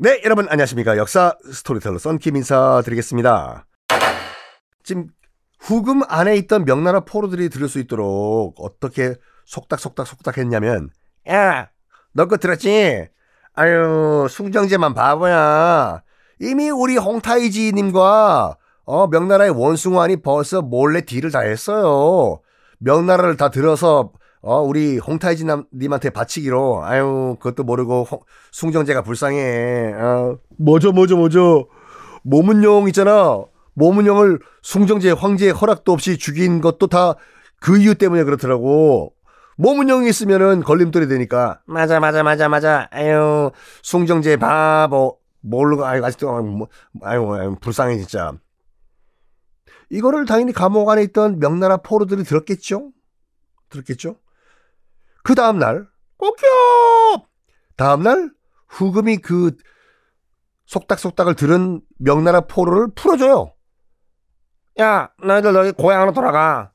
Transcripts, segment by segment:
네, 여러분 안녕하십니까. 역사 스토리텔러 썬킴 인사드리겠습니다. 지금 후금 안에 있던 명나라 포로들이 들을 수 있도록 어떻게 속닥속닥 속닥 했냐면 야, 너 거 들었지? 아유, 숭정제만 바보야. 이미 우리 홍타이지님과 어, 명나라의 원숭환이 벌써 몰래 deal을 다 했어요. 명나라를 다 들어서 어, 우리 홍타이지 님한테 바치기로, 아유, 그것도 모르고, 홍, 숭정제가 불쌍해. 어, 뭐죠, 뭐죠, 뭐죠. 모문용 있잖아. 모문용을 숭정제 황제의 허락도 없이 죽인 것도 다 그 이유 때문에 그렇더라고. 모문용이 있으면은 걸림돌이 되니까. 맞아, 맞아, 맞아, 맞아. 아유, 숭정제 바보. 모르고, 아유, 아직도, 아유, 뭐, 아유, 아유, 불쌍해, 진짜. 이거를 당연히 감옥 안에 있던 명나라 포로들이 들었겠죠? 들었겠죠? 그 다음날, 꼭요! 다음날, 후금이 그 속닥속닥을 들은 명나라 포로를 풀어줘요. 야, 너희들 너희 고향으로 돌아가.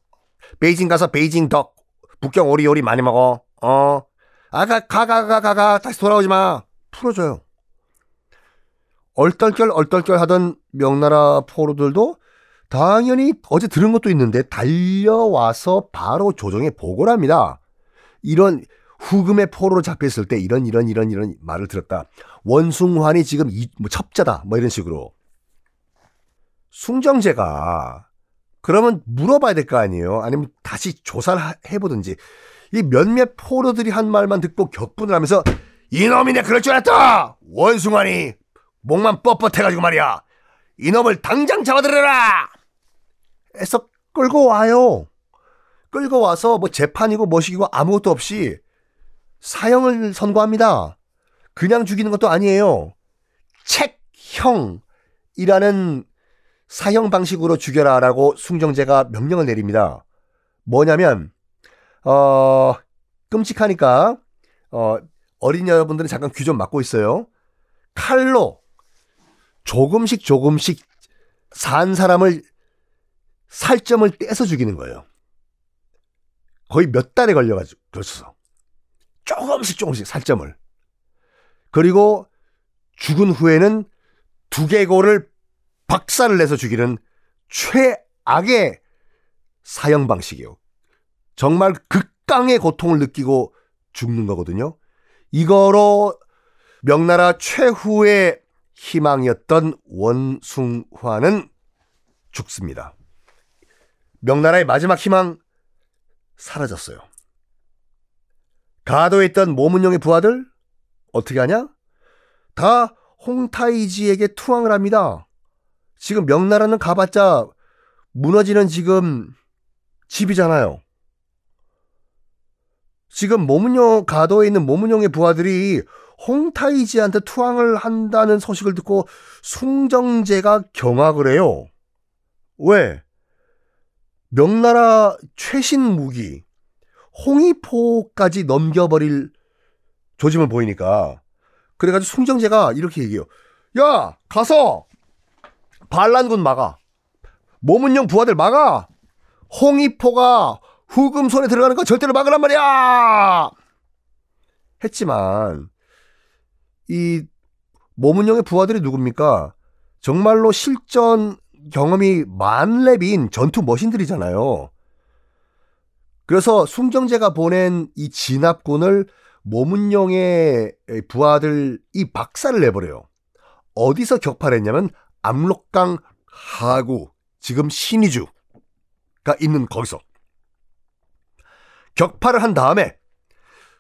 베이징 가서 베이징 덕, 북경 오리오리 많이 먹어. 어. 아, 가, 가, 가, 가, 가, 가. 다시 돌아오지 마. 풀어줘요. 얼떨결 얼떨결 하던 명나라 포로들도 당연히 어제 들은 것도 있는데 달려와서 바로 조정에 보고를 합니다. 이런 후금의 포로로 잡혔을 때 이런 이런 이런 이런 말을 들었다. 원숭환이 지금 이, 뭐 첩자다. 뭐 이런 식으로. 숭정제가 그러면 물어봐야 될 거 아니에요. 아니면 다시 조사를 해보든지. 이 몇몇 포로들이 한 말만 듣고 격분을 하면서 이놈이네 그럴 줄 알았다. 원숭환이 목만 뻣뻣해가지고 말이야. 이놈을 당장 잡아들여라. 해서 끌고 와요. 끌고 와서 뭐 재판이고 뭐시기고 아무것도 없이 사형을 선고합니다. 그냥 죽이는 것도 아니에요. 책형이라는 사형 방식으로 죽여라라고 숭정제가 명령을 내립니다. 뭐냐면 어 끔찍하니까 어 어린 여러분들은 잠깐 귀 좀 막고 있어요. 칼로 조금씩 조금씩 산 사람을 살점을 떼서 죽이는 거예요. 거의 몇 달에 걸려가지고 그랬어. 조금씩 조금씩 살점을. 그리고 죽은 후에는 두개골을 박살을 내서 죽이는 최악의 사형 방식이에요. 정말 극강의 고통을 느끼고 죽는 거거든요. 이거로 명나라 최후의 희망이었던 원숭화는 죽습니다. 명나라의 마지막 희망 사라졌어요. 가도에 있던 모문용의 부하들 어떻게 하냐? 다 홍타이지에게 투항을 합니다. 지금 명나라는 가봤자 무너지는 지금 집이잖아요. 지금 모문용 가도에 있는 모문용의 부하들이 홍타이지한테 투항을 한다는 소식을 듣고 숭정제가 경악을 해요. 왜? 명나라 최신 무기 홍이포까지 넘겨버릴 조짐을 보이니까 그래가지고 숭정제가 이렇게 얘기해요. 야 가서 반란군 막아. 모문용 부하들 막아. 홍이포가 후금 손에 들어가는 거 절대로 막으란 말이야. 했지만 이 모문용의 부하들이 누굽니까? 정말로 실전 경험이 만렙인 전투 머신들이잖아요. 그래서 숭정제가 보낸 이 진압군을 모문용의 부하들 이 박살을 내버려요. 어디서 격파를 했냐면 압록강 하구 지금 신의주가 있는 거기서 격파를 한 다음에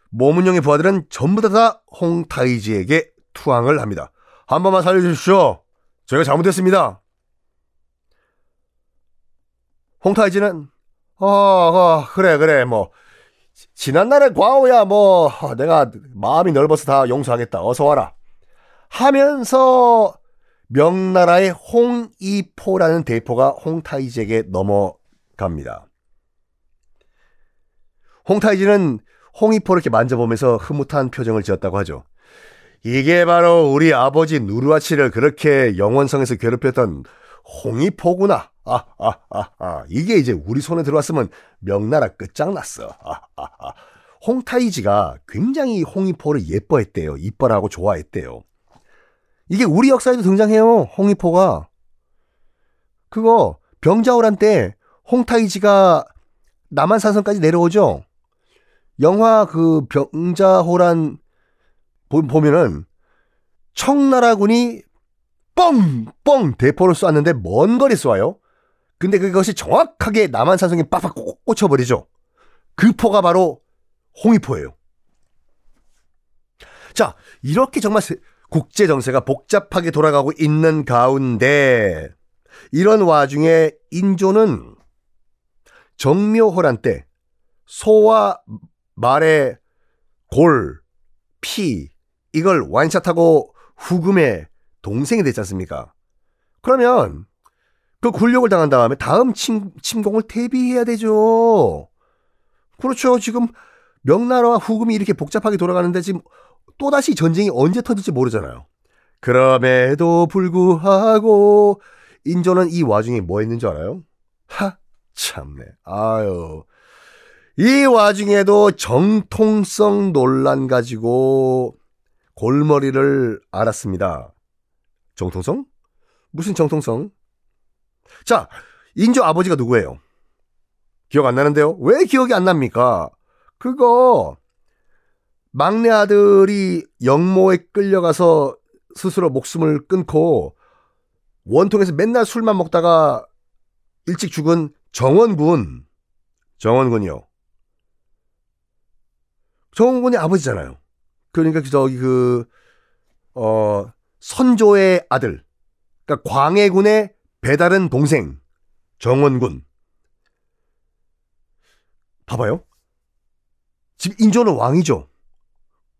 모문용의 부하들은 전부 다, 다 홍타이지에게 투항을 합니다. 한 번만 살려주십시오. 저희가 잘못했습니다. 홍타이지는 어, 어 그래 그래 뭐 지난날의 과오야 뭐 내가 마음이 넓어서 다 용서하겠다. 어서 와라. 하면서 명나라의 홍이포라는 대포가 홍타이지에게 넘어갑니다. 홍타이지는 홍이포를 이렇게 만져보면서 흐뭇한 표정을 지었다고 하죠. 이게 바로 우리 아버지 누르아치를 그렇게 영원성에서 괴롭혔던 홍이포구나. 아, 아, 아, 아. 이게 이제 우리 손에 들어왔으면 명나라 끝장났어. 아, 아, 아. 홍타이지가 굉장히 홍이포를 예뻐했대요. 이뻐라고 좋아했대요. 이게 우리 역사에도 등장해요. 홍이포가. 그거 병자호란 때 홍타이지가 남한산성까지 내려오죠. 영화 그 병자호란 보면은 청나라군이 뻥 뻥 대포를 쐈는데 먼 거리 쏘아요. 근데 그것이 정확하게 남한산성에 빡빡 꽂혀버리죠. 그 포가 바로 홍이포예요. 자, 이렇게 정말 국제 정세가 복잡하게 돌아가고 있는 가운데 이런 와중에 인조는 정묘호란 때 소와 말의 골, 피 이걸 완샷하고 후금의 동생이 됐지 않습니까? 그러면 그 굴욕을 당한 다음에 다음 침, 침공을 대비해야 되죠. 그렇죠. 지금 명나라와 후금이 이렇게 복잡하게 돌아가는데 지금 또다시 전쟁이 언제 터질지 모르잖아요. 그럼에도 불구하고 인조는 이 와중에 뭐 했는 줄 알아요? 하 참네. 아유. 이 와중에도 정통성 논란 가지고 골머리를 앓았습니다. 정통성? 무슨 정통성? 자, 인조 아버지가 누구예요? 기억 안 나는데요? 왜 기억이 안 납니까? 그거 막내 아들이 영모에 끌려가서 스스로 목숨을 끊고 원통에서 맨날 술만 먹다가 일찍 죽은 정원군. 정원군이요. 정원군이 아버지잖아요. 그러니까 저기 그, 어, 선조의 아들. 그러니까 광해군의 배다른 동생. 정원군. 봐봐요. 지금 인조는 왕이죠.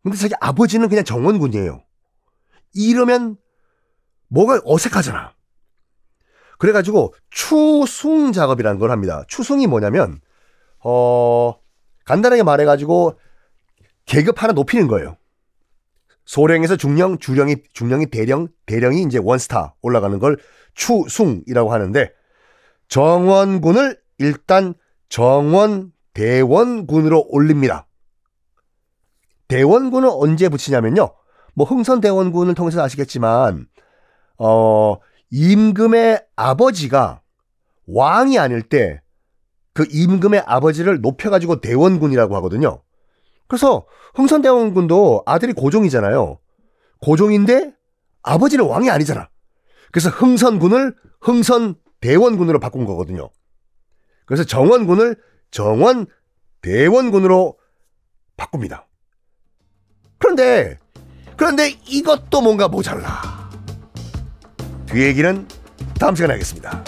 근데 자기 아버지는 그냥 정원군이에요. 이러면 뭐가 어색하잖아. 그래가지고 추숭 작업이라는 걸 합니다. 추숭이 뭐냐면 어 간단하게 말해가지고 계급 하나 높이는 거예요. 소령에서 중령, 주령이 중령이 대령, 대령이 이제 원스타 올라가는 걸 추숭이라고 하는데 정원군을 일단 정원 대원군으로 올립니다. 대원군은 언제 붙이냐면요. 뭐 흥선 대원군을 통해서 아시겠지만 어 임금의 아버지가 왕이 아닐 때 그 임금의 아버지를 높여가지고 대원군이라고 하거든요. 그래서 흥선대원군도 아들이 고종이잖아요. 고종인데 아버지는 왕이 아니잖아. 그래서 흥선군을 흥선대원군으로 바꾼 거거든요. 그래서 정원군을 정원대원군으로 바꿉니다. 그런데 그런데 이것도 뭔가 모자라. 뒤 얘기는 다음 시간에 하겠습니다.